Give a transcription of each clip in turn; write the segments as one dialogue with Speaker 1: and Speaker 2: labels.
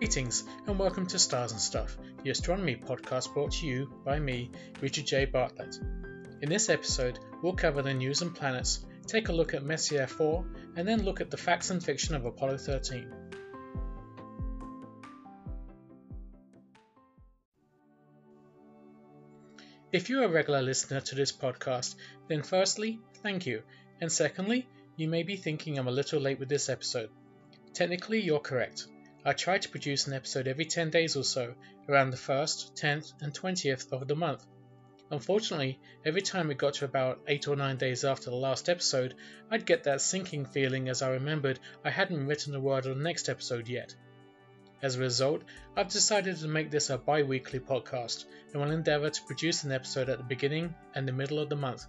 Speaker 1: Greetings and welcome to Stars and Stuff, the astronomy podcast brought to you by me, Richard J. Bartlett. In this episode, we'll cover the news and planets, take a look at Messier 4, and then look at the facts and fiction of Apollo 13. If you're a regular listener to this podcast, then firstly, thank you, and secondly, you may be thinking I'm a little late with this episode. Technically, you're correct. I try to produce an episode every 10 days or so, around the 1st, 10th, and 20th of the month. Unfortunately, every time it got to about 8 or 9 days after the last episode, I'd get that sinking feeling as I remembered I hadn't written a word on the next episode yet. As a result, I've decided to make this a bi weekly podcast and will endeavour to produce an episode at the beginning and the middle of the month.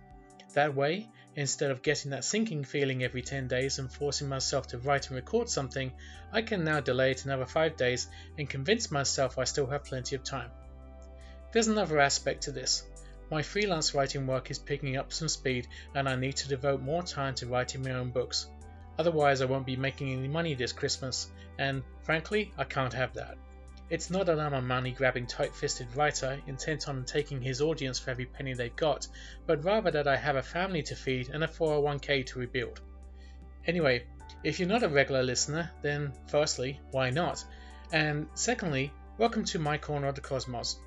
Speaker 1: That way, Instead of getting that sinking feeling every 10 days and forcing myself to write and record something, I can now delay it another 5 days and convince myself I still have plenty of time. There's another aspect to this. My freelance writing work is picking up some speed and I need to devote more time to writing my own books. Otherwise, I won't be making any money this Christmas, and frankly, I can't have that. It's not that I'm a money grabbing, tight fisted writer intent on taking his audience for every penny they've got, but rather that I have a family to feed and a 401k to rebuild. Anyway, if you're not a regular listener, then firstly, why not? And secondly, welcome to my corner of the cosmos.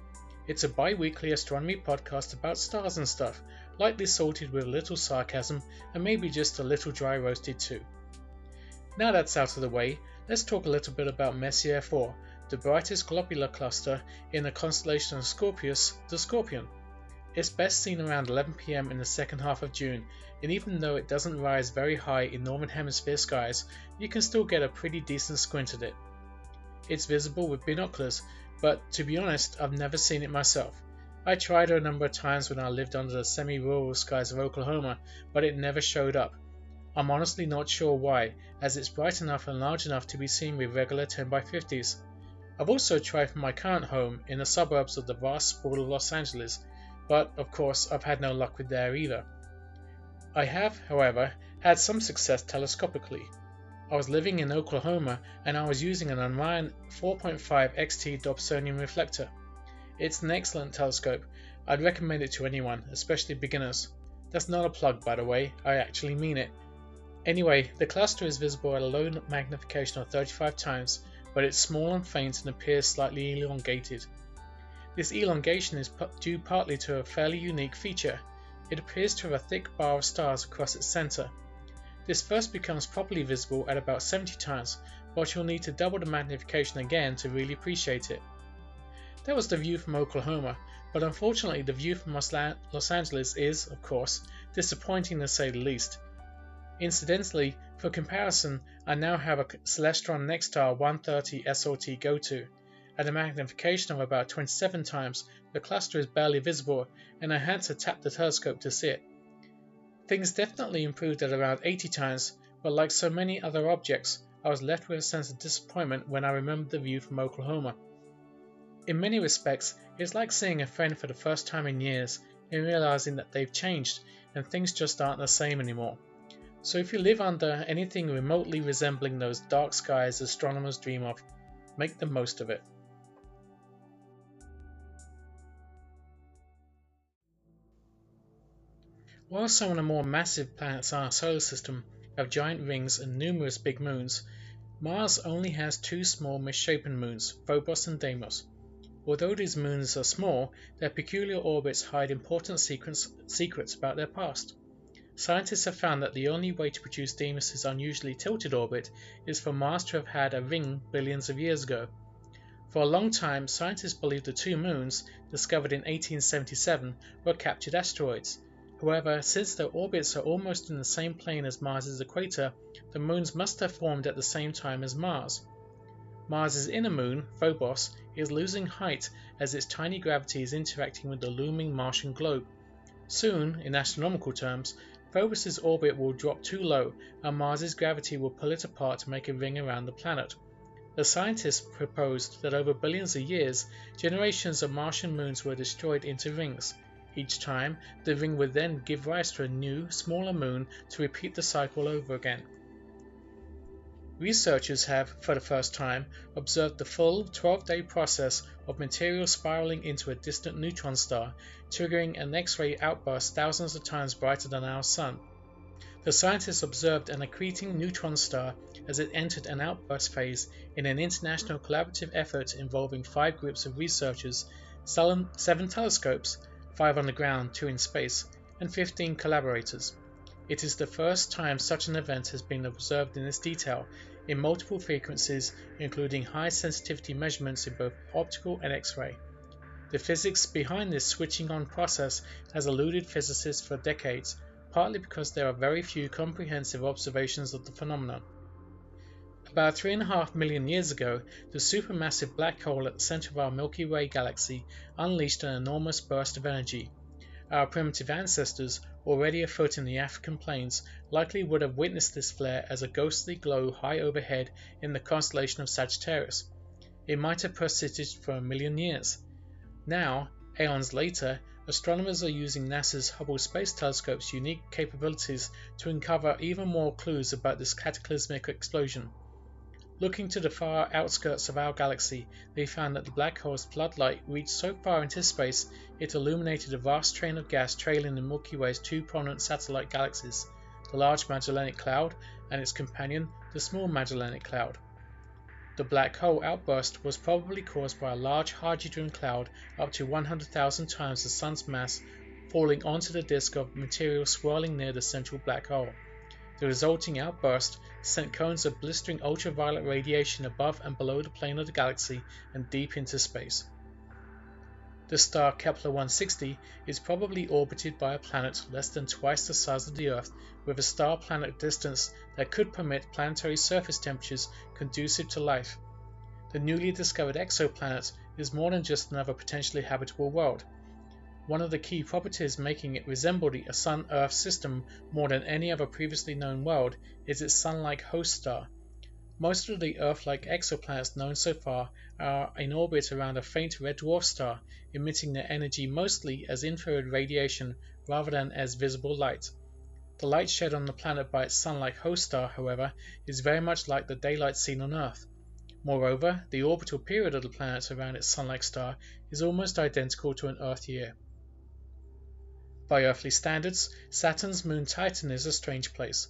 Speaker 1: It's a bi weekly astronomy podcast about stars and stuff, lightly salted with a little sarcasm and maybe just a little dry roasted too. Now that's out of the way, let's talk a little bit about Messier 4 the brightest globular cluster in the constellation of Scorpius, the Scorpion. It's best seen around 11 pm in the second half of June, and even though it doesn't rise very high in northern hemisphere skies, you can still get a pretty decent squint at it. It's visible with binoculars, but to be honest, I've never seen it myself. I tried it a number of times when I lived under the semi rural skies of Oklahoma, but it never showed up. I'm honestly not sure why, as it's bright enough and large enough to be seen with regular 10x50s. I've also tried from my current home in the suburbs of the vast sprawl of Los Angeles, but of course I've had no luck with there either. I have, however, had some success telescopically. I was living in Oklahoma and I was using an Orion 4.5 XT Dobsonian reflector. It's an excellent telescope. I'd recommend it to anyone, especially beginners. That's not a plug, by the way, I actually mean it. Anyway, the cluster is visible at a low magnification of 35 times but it's small and faint and appears slightly elongated. This elongation is due partly to a fairly unique feature. It appears to have a thick bar of stars across its center. This first becomes properly visible at about 70 times, but you'll need to double the magnification again to really appreciate it. That was the view from Oklahoma, but unfortunately the view from Los Angeles is, of course, disappointing to say the least. Incidentally, for comparison, I now have a Celestron Nexstar 130 SLT Go-To. At a magnification of about 27 times, the cluster is barely visible, and I had to tap the telescope to see it. Things definitely improved at around 80 times, but like so many other objects, I was left with a sense of disappointment when I remembered the view from Oklahoma. In many respects, it's like seeing a friend for the first time in years and realizing that they've changed and things just aren't the same anymore. So if you live under anything remotely resembling those dark skies astronomers dream of, make the most of it. While some of the more massive planets in our solar system have giant rings and numerous big moons, Mars only has two small misshapen moons, Phobos and Deimos. Although these moons are small, their peculiar orbits hide important secrets about their past. Scientists have found that the only way to produce Deimos' unusually tilted orbit is for Mars to have had a ring billions of years ago. For a long time, scientists believed the two moons, discovered in 1877, were captured asteroids. However, since their orbits are almost in the same plane as Mars's equator, the moons must have formed at the same time as Mars. Mars's inner moon, Phobos, is losing height as its tiny gravity is interacting with the looming Martian globe. Soon, in astronomical terms, Phobos' orbit will drop too low, and Mars' gravity will pull it apart to make a ring around the planet. The scientists proposed that over billions of years, generations of Martian moons were destroyed into rings. Each time, the ring would then give rise to a new, smaller moon to repeat the cycle over again. Researchers have, for the first time, observed the full 12 day process of material spiraling into a distant neutron star, triggering an X ray outburst thousands of times brighter than our Sun. The scientists observed an accreting neutron star as it entered an outburst phase in an international collaborative effort involving five groups of researchers, seven telescopes, five on the ground, two in space, and 15 collaborators. It is the first time such an event has been observed in this detail, in multiple frequencies, including high sensitivity measurements in both optical and X-ray. The physics behind this switching on process has eluded physicists for decades, partly because there are very few comprehensive observations of the phenomenon. About 3.5 million years ago, the supermassive black hole at the center of our Milky Way galaxy unleashed an enormous burst of energy. Our primitive ancestors, already afoot in the African plains, likely would have witnessed this flare as a ghostly glow high overhead in the constellation of Sagittarius. It might have persisted for a million years. Now, aeons later, astronomers are using NASA's Hubble Space Telescope's unique capabilities to uncover even more clues about this cataclysmic explosion. Looking to the far outskirts of our galaxy, they found that the black hole's floodlight reached so far into space it illuminated a vast train of gas trailing the Milky Way's two prominent satellite galaxies, the Large Magellanic Cloud and its companion, the Small Magellanic Cloud. The black hole outburst was probably caused by a large hydrogen cloud up to 100,000 times the Sun's mass falling onto the disk of material swirling near the central black hole. The resulting outburst sent cones of blistering ultraviolet radiation above and below the plane of the galaxy and deep into space. The star Kepler 160 is probably orbited by a planet less than twice the size of the Earth with a star-planet distance that could permit planetary surface temperatures conducive to life. The newly discovered exoplanet is more than just another potentially habitable world. One of the key properties making it resemble a Sun-Earth system more than any other previously known world is its Sun-like host star. Most of the Earth-like exoplanets known so far are in orbit around a faint red dwarf star, emitting their energy mostly as infrared radiation rather than as visible light. The light shed on the planet by its sun-like host star, however, is very much like the daylight seen on Earth. Moreover, the orbital period of the planet around its sun-like star is almost identical to an Earth year. By earthly standards, Saturn's moon Titan is a strange place.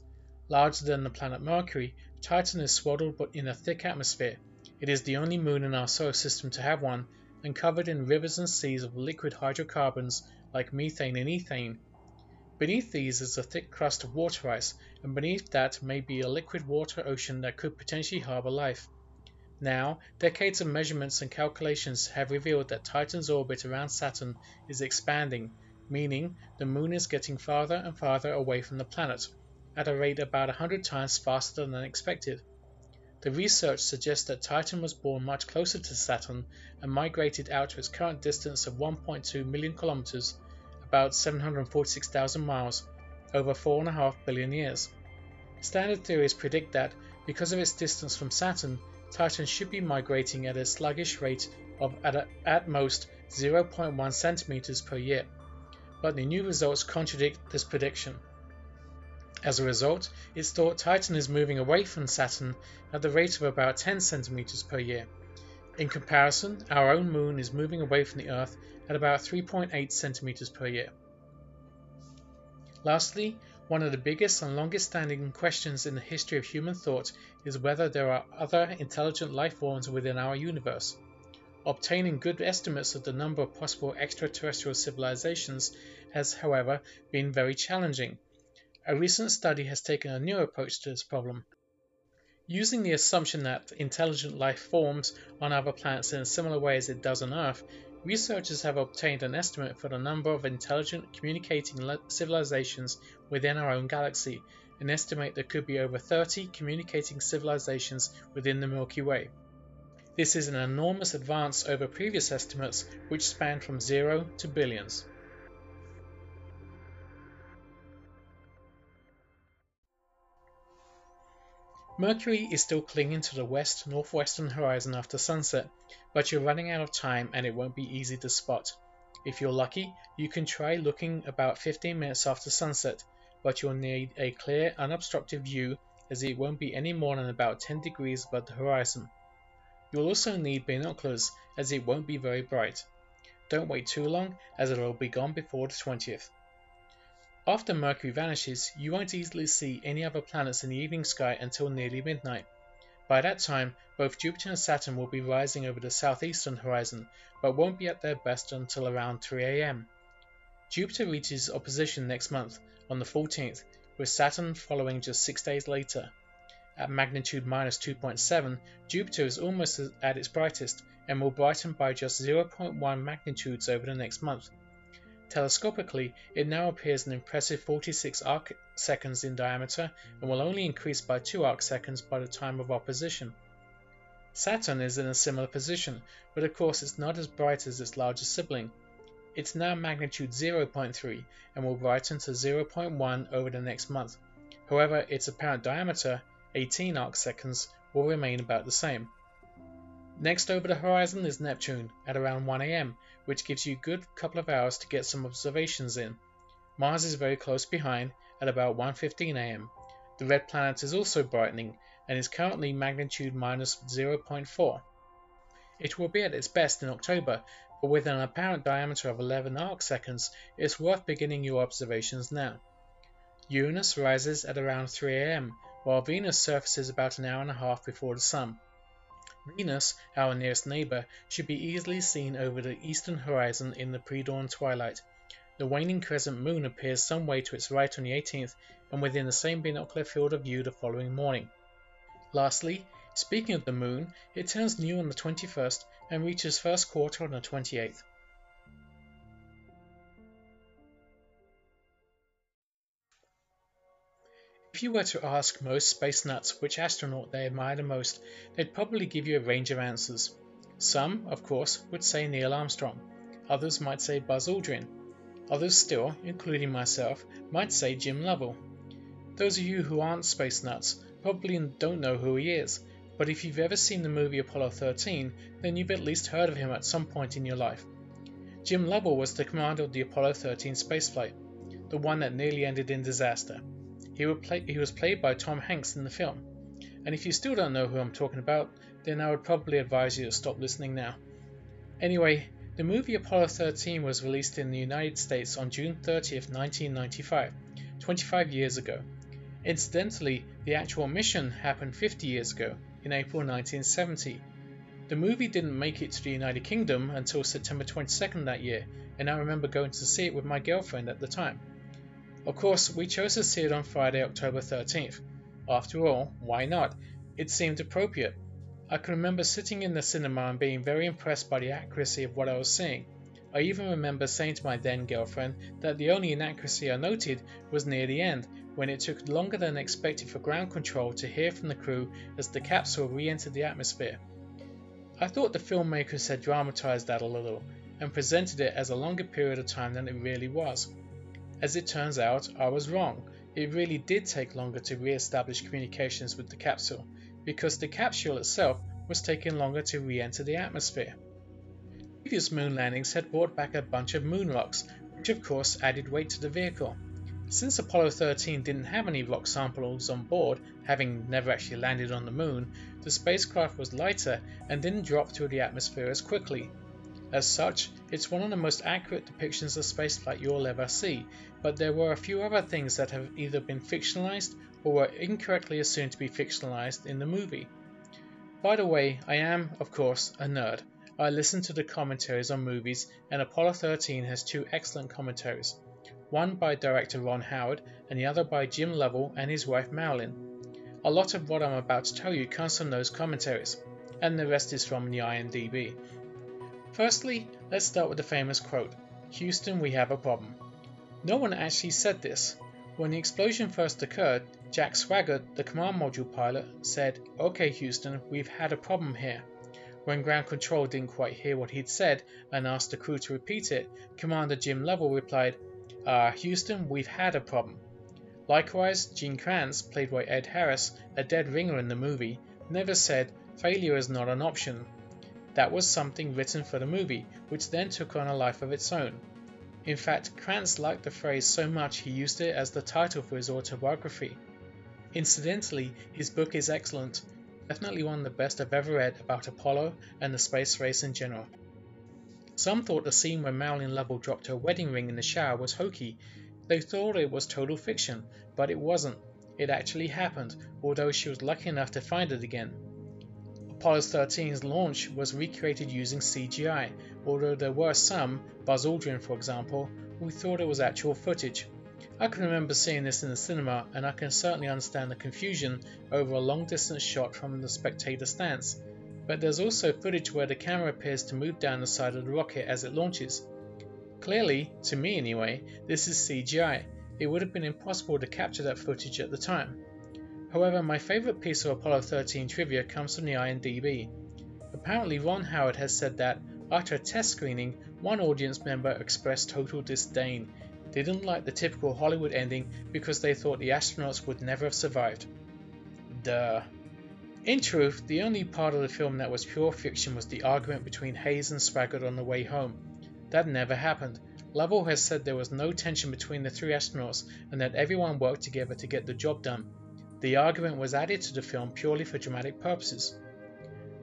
Speaker 1: Larger than the planet Mercury, Titan is swaddled but in a thick atmosphere. It is the only moon in our solar system to have one, and covered in rivers and seas of liquid hydrocarbons like methane and ethane, Beneath these is a thick crust of water ice, and beneath that may be a liquid water ocean that could potentially harbor life. Now, decades of measurements and calculations have revealed that Titan's orbit around Saturn is expanding, meaning the moon is getting farther and farther away from the planet, at a rate about 100 times faster than expected. The research suggests that Titan was born much closer to Saturn and migrated out to its current distance of 1.2 million kilometers about 746,000 miles, over 4.5 billion years. Standard theories predict that, because of its distance from Saturn, Titan should be migrating at a sluggish rate of at, a, at most 0.1 centimeters per year. But the new results contradict this prediction. As a result, it's thought Titan is moving away from Saturn at the rate of about 10 centimeters per year. In comparison, our own moon is moving away from the Earth at about 3.8 centimeters per year. Lastly, one of the biggest and longest standing questions in the history of human thought is whether there are other intelligent life forms within our universe. Obtaining good estimates of the number of possible extraterrestrial civilizations has, however, been very challenging. A recent study has taken a new approach to this problem. Using the assumption that intelligent life forms on other planets in a similar way as it does on Earth, Researchers have obtained an estimate for the number of intelligent communicating civilizations within our own galaxy, and estimate there could be over 30 communicating civilizations within the Milky Way. This is an enormous advance over previous estimates, which spanned from zero to billions. Mercury is still clinging to the west-northwestern horizon after sunset, but you're running out of time and it won't be easy to spot. If you're lucky, you can try looking about 15 minutes after sunset, but you'll need a clear, unobstructed view as it won't be any more than about 10 degrees above the horizon. You'll also need binoculars as it won't be very bright. Don't wait too long as it'll be gone before the 20th. After Mercury vanishes, you won't easily see any other planets in the evening sky until nearly midnight. By that time, both Jupiter and Saturn will be rising over the southeastern horizon, but won't be at their best until around 3 am. Jupiter reaches opposition next month, on the 14th, with Saturn following just six days later. At magnitude minus 2.7, Jupiter is almost at its brightest and will brighten by just 0.1 magnitudes over the next month. Telescopically, it now appears an impressive 46 arc seconds in diameter and will only increase by 2 arc seconds by the time of opposition. Saturn is in a similar position, but of course it's not as bright as its larger sibling. It's now magnitude 0.3 and will brighten to 0.1 over the next month. However, its apparent diameter, 18 arc seconds, will remain about the same. Next over the horizon is Neptune at around 1am, which gives you a good couple of hours to get some observations in. Mars is very close behind at about 1.15am. The red planet is also brightening and is currently magnitude minus 0.4. It will be at its best in October, but with an apparent diameter of 11 arc seconds, it is worth beginning your observations now. Uranus rises at around 3am, while Venus surfaces about an hour and a half before the Sun. Venus, our nearest neighbour, should be easily seen over the eastern horizon in the pre-dawn twilight. The waning crescent moon appears some way to its right on the 18th and within the same binocular field of view the following morning. Lastly, speaking of the moon, it turns new on the 21st and reaches first quarter on the 28th. If you were to ask most space nuts which astronaut they admire the most, they'd probably give you a range of answers. Some, of course, would say Neil Armstrong. Others might say Buzz Aldrin. Others still, including myself, might say Jim Lovell. Those of you who aren't space nuts probably don't know who he is, but if you've ever seen the movie Apollo 13, then you've at least heard of him at some point in your life. Jim Lovell was the commander of the Apollo 13 spaceflight, the one that nearly ended in disaster. He, play, he was played by Tom Hanks in the film. And if you still don't know who I'm talking about, then I would probably advise you to stop listening now. Anyway, the movie Apollo 13 was released in the United States on June 30th, 1995, 25 years ago. Incidentally, the actual mission happened 50 years ago, in April 1970. The movie didn't make it to the United Kingdom until September 22nd that year, and I remember going to see it with my girlfriend at the time. Of course, we chose to see it on Friday, October 13th. After all, why not? It seemed appropriate. I can remember sitting in the cinema and being very impressed by the accuracy of what I was seeing. I even remember saying to my then girlfriend that the only inaccuracy I noted was near the end, when it took longer than expected for ground control to hear from the crew as the capsule re entered the atmosphere. I thought the filmmakers had dramatized that a little and presented it as a longer period of time than it really was. As it turns out, I was wrong. It really did take longer to re-establish communications with the capsule, because the capsule itself was taking longer to re-enter the atmosphere. Previous moon landings had brought back a bunch of moon rocks, which of course added weight to the vehicle. Since Apollo 13 didn't have any rock samples on board, having never actually landed on the moon, the spacecraft was lighter and didn't drop through the atmosphere as quickly, as such, it's one of the most accurate depictions of spaceflight you'll ever see, but there were a few other things that have either been fictionalized or were incorrectly assumed to be fictionalized in the movie. By the way, I am, of course, a nerd. I listen to the commentaries on movies, and Apollo 13 has two excellent commentaries one by director Ron Howard and the other by Jim Lovell and his wife Marilyn. A lot of what I'm about to tell you comes from those commentaries, and the rest is from the IMDb. Firstly, let's start with the famous quote Houston, we have a problem. No one actually said this. When the explosion first occurred, Jack Swigert, the command module pilot, said, OK, Houston, we've had a problem here. When ground control didn't quite hear what he'd said and asked the crew to repeat it, Commander Jim Lovell replied, Ah, uh, Houston, we've had a problem. Likewise, Gene Kranz, played by Ed Harris, a dead ringer in the movie, never said, Failure is not an option, that was something written for the movie, which then took on a life of its own. In fact, Kranz liked the phrase so much he used it as the title for his autobiography. Incidentally, his book is excellent, definitely one of the best I've ever read about Apollo and the space race in general. Some thought the scene where Marilyn Lovell dropped her wedding ring in the shower was hokey. They thought it was total fiction, but it wasn't. It actually happened, although she was lucky enough to find it again. Apollo 13's launch was recreated using CGI, although there were some, Buzz Aldrin for example, who thought it was actual footage. I can remember seeing this in the cinema, and I can certainly understand the confusion over a long distance shot from the spectator stance. But there's also footage where the camera appears to move down the side of the rocket as it launches. Clearly, to me anyway, this is CGI. It would have been impossible to capture that footage at the time. However, my favourite piece of Apollo 13 trivia comes from the IMDb. Apparently, Ron Howard has said that, after a test screening, one audience member expressed total disdain they didn't like the typical Hollywood ending because they thought the astronauts would never have survived. Duh. In truth, the only part of the film that was pure fiction was the argument between Haise and Swigert on the way home. That never happened. Lovell has said there was no tension between the three astronauts and that everyone worked together to get the job done. The argument was added to the film purely for dramatic purposes.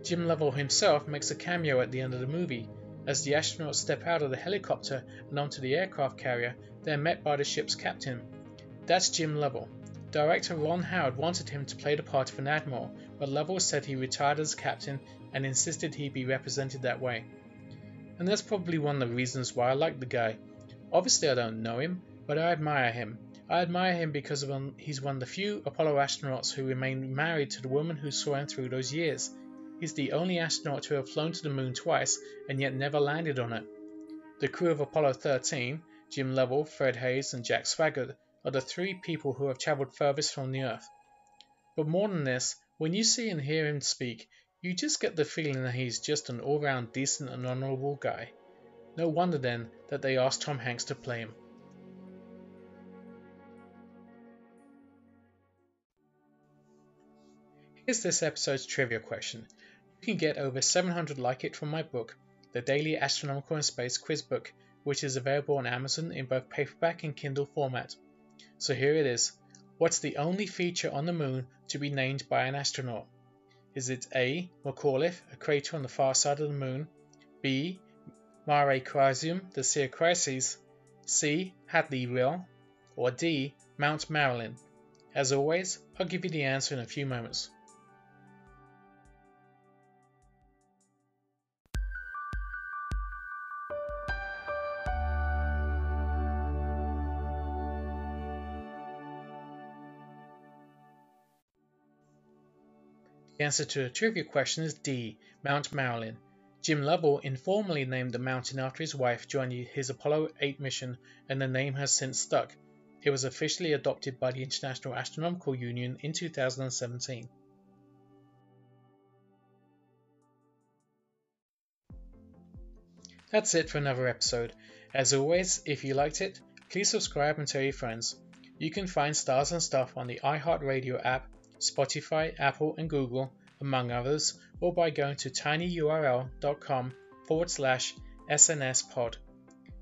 Speaker 1: Jim Lovell himself makes a cameo at the end of the movie. As the astronauts step out of the helicopter and onto the aircraft carrier, they're met by the ship's captain. That's Jim Lovell. Director Ron Howard wanted him to play the part of an admiral, but Lovell said he retired as captain and insisted he be represented that way. And that's probably one of the reasons why I like the guy. Obviously, I don't know him, but I admire him. I admire him because of he's one of the few Apollo astronauts who remained married to the woman who saw him through those years. He's the only astronaut to have flown to the moon twice and yet never landed on it. The crew of Apollo 13, Jim Lovell, Fred Haise, and Jack Swigert are the three people who have traveled furthest from the Earth. But more than this, when you see and hear him speak, you just get the feeling that he's just an all round decent and honourable guy. No wonder then that they asked Tom Hanks to play him. Here's this episode's trivia question. You can get over 700 like it from my book, The Daily Astronomical and Space Quiz Book, which is available on Amazon in both paperback and Kindle format. So here it is. What's the only feature on the moon to be named by an astronaut? Is it A. McAuliffe, a crater on the far side of the moon, B. Mare Crisium, the Sea of Crises, C. Hadley Rill, or D. Mount Marilyn? As always, I'll give you the answer in a few moments. Answer to the trivia question is D, Mount Marilyn. Jim Lovell informally named the mountain after his wife joined his Apollo 8 mission, and the name has since stuck. It was officially adopted by the International Astronomical Union in 2017. That's it for another episode. As always, if you liked it, please subscribe and tell your friends. You can find Stars and Stuff on the iHeartRadio app Spotify, Apple, and Google, among others, or by going to tinyurl.com forward slash snspod.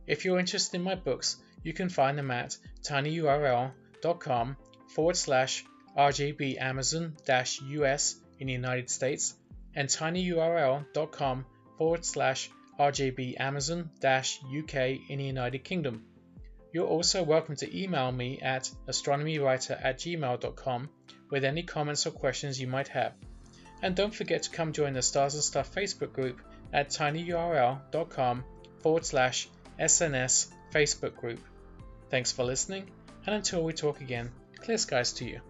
Speaker 1: If you're interested in my books, you can find them at tinyurl.com forward slash RJB Amazon US in the United States and tinyurl.com forward slash RJB Amazon UK in the United Kingdom. You're also welcome to email me at astronomywriter at gmail.com with any comments or questions you might have. And don't forget to come join the Stars and Stuff Facebook group at tinyurl.com forward slash SNS Facebook group. Thanks for listening, and until we talk again, clear skies to you.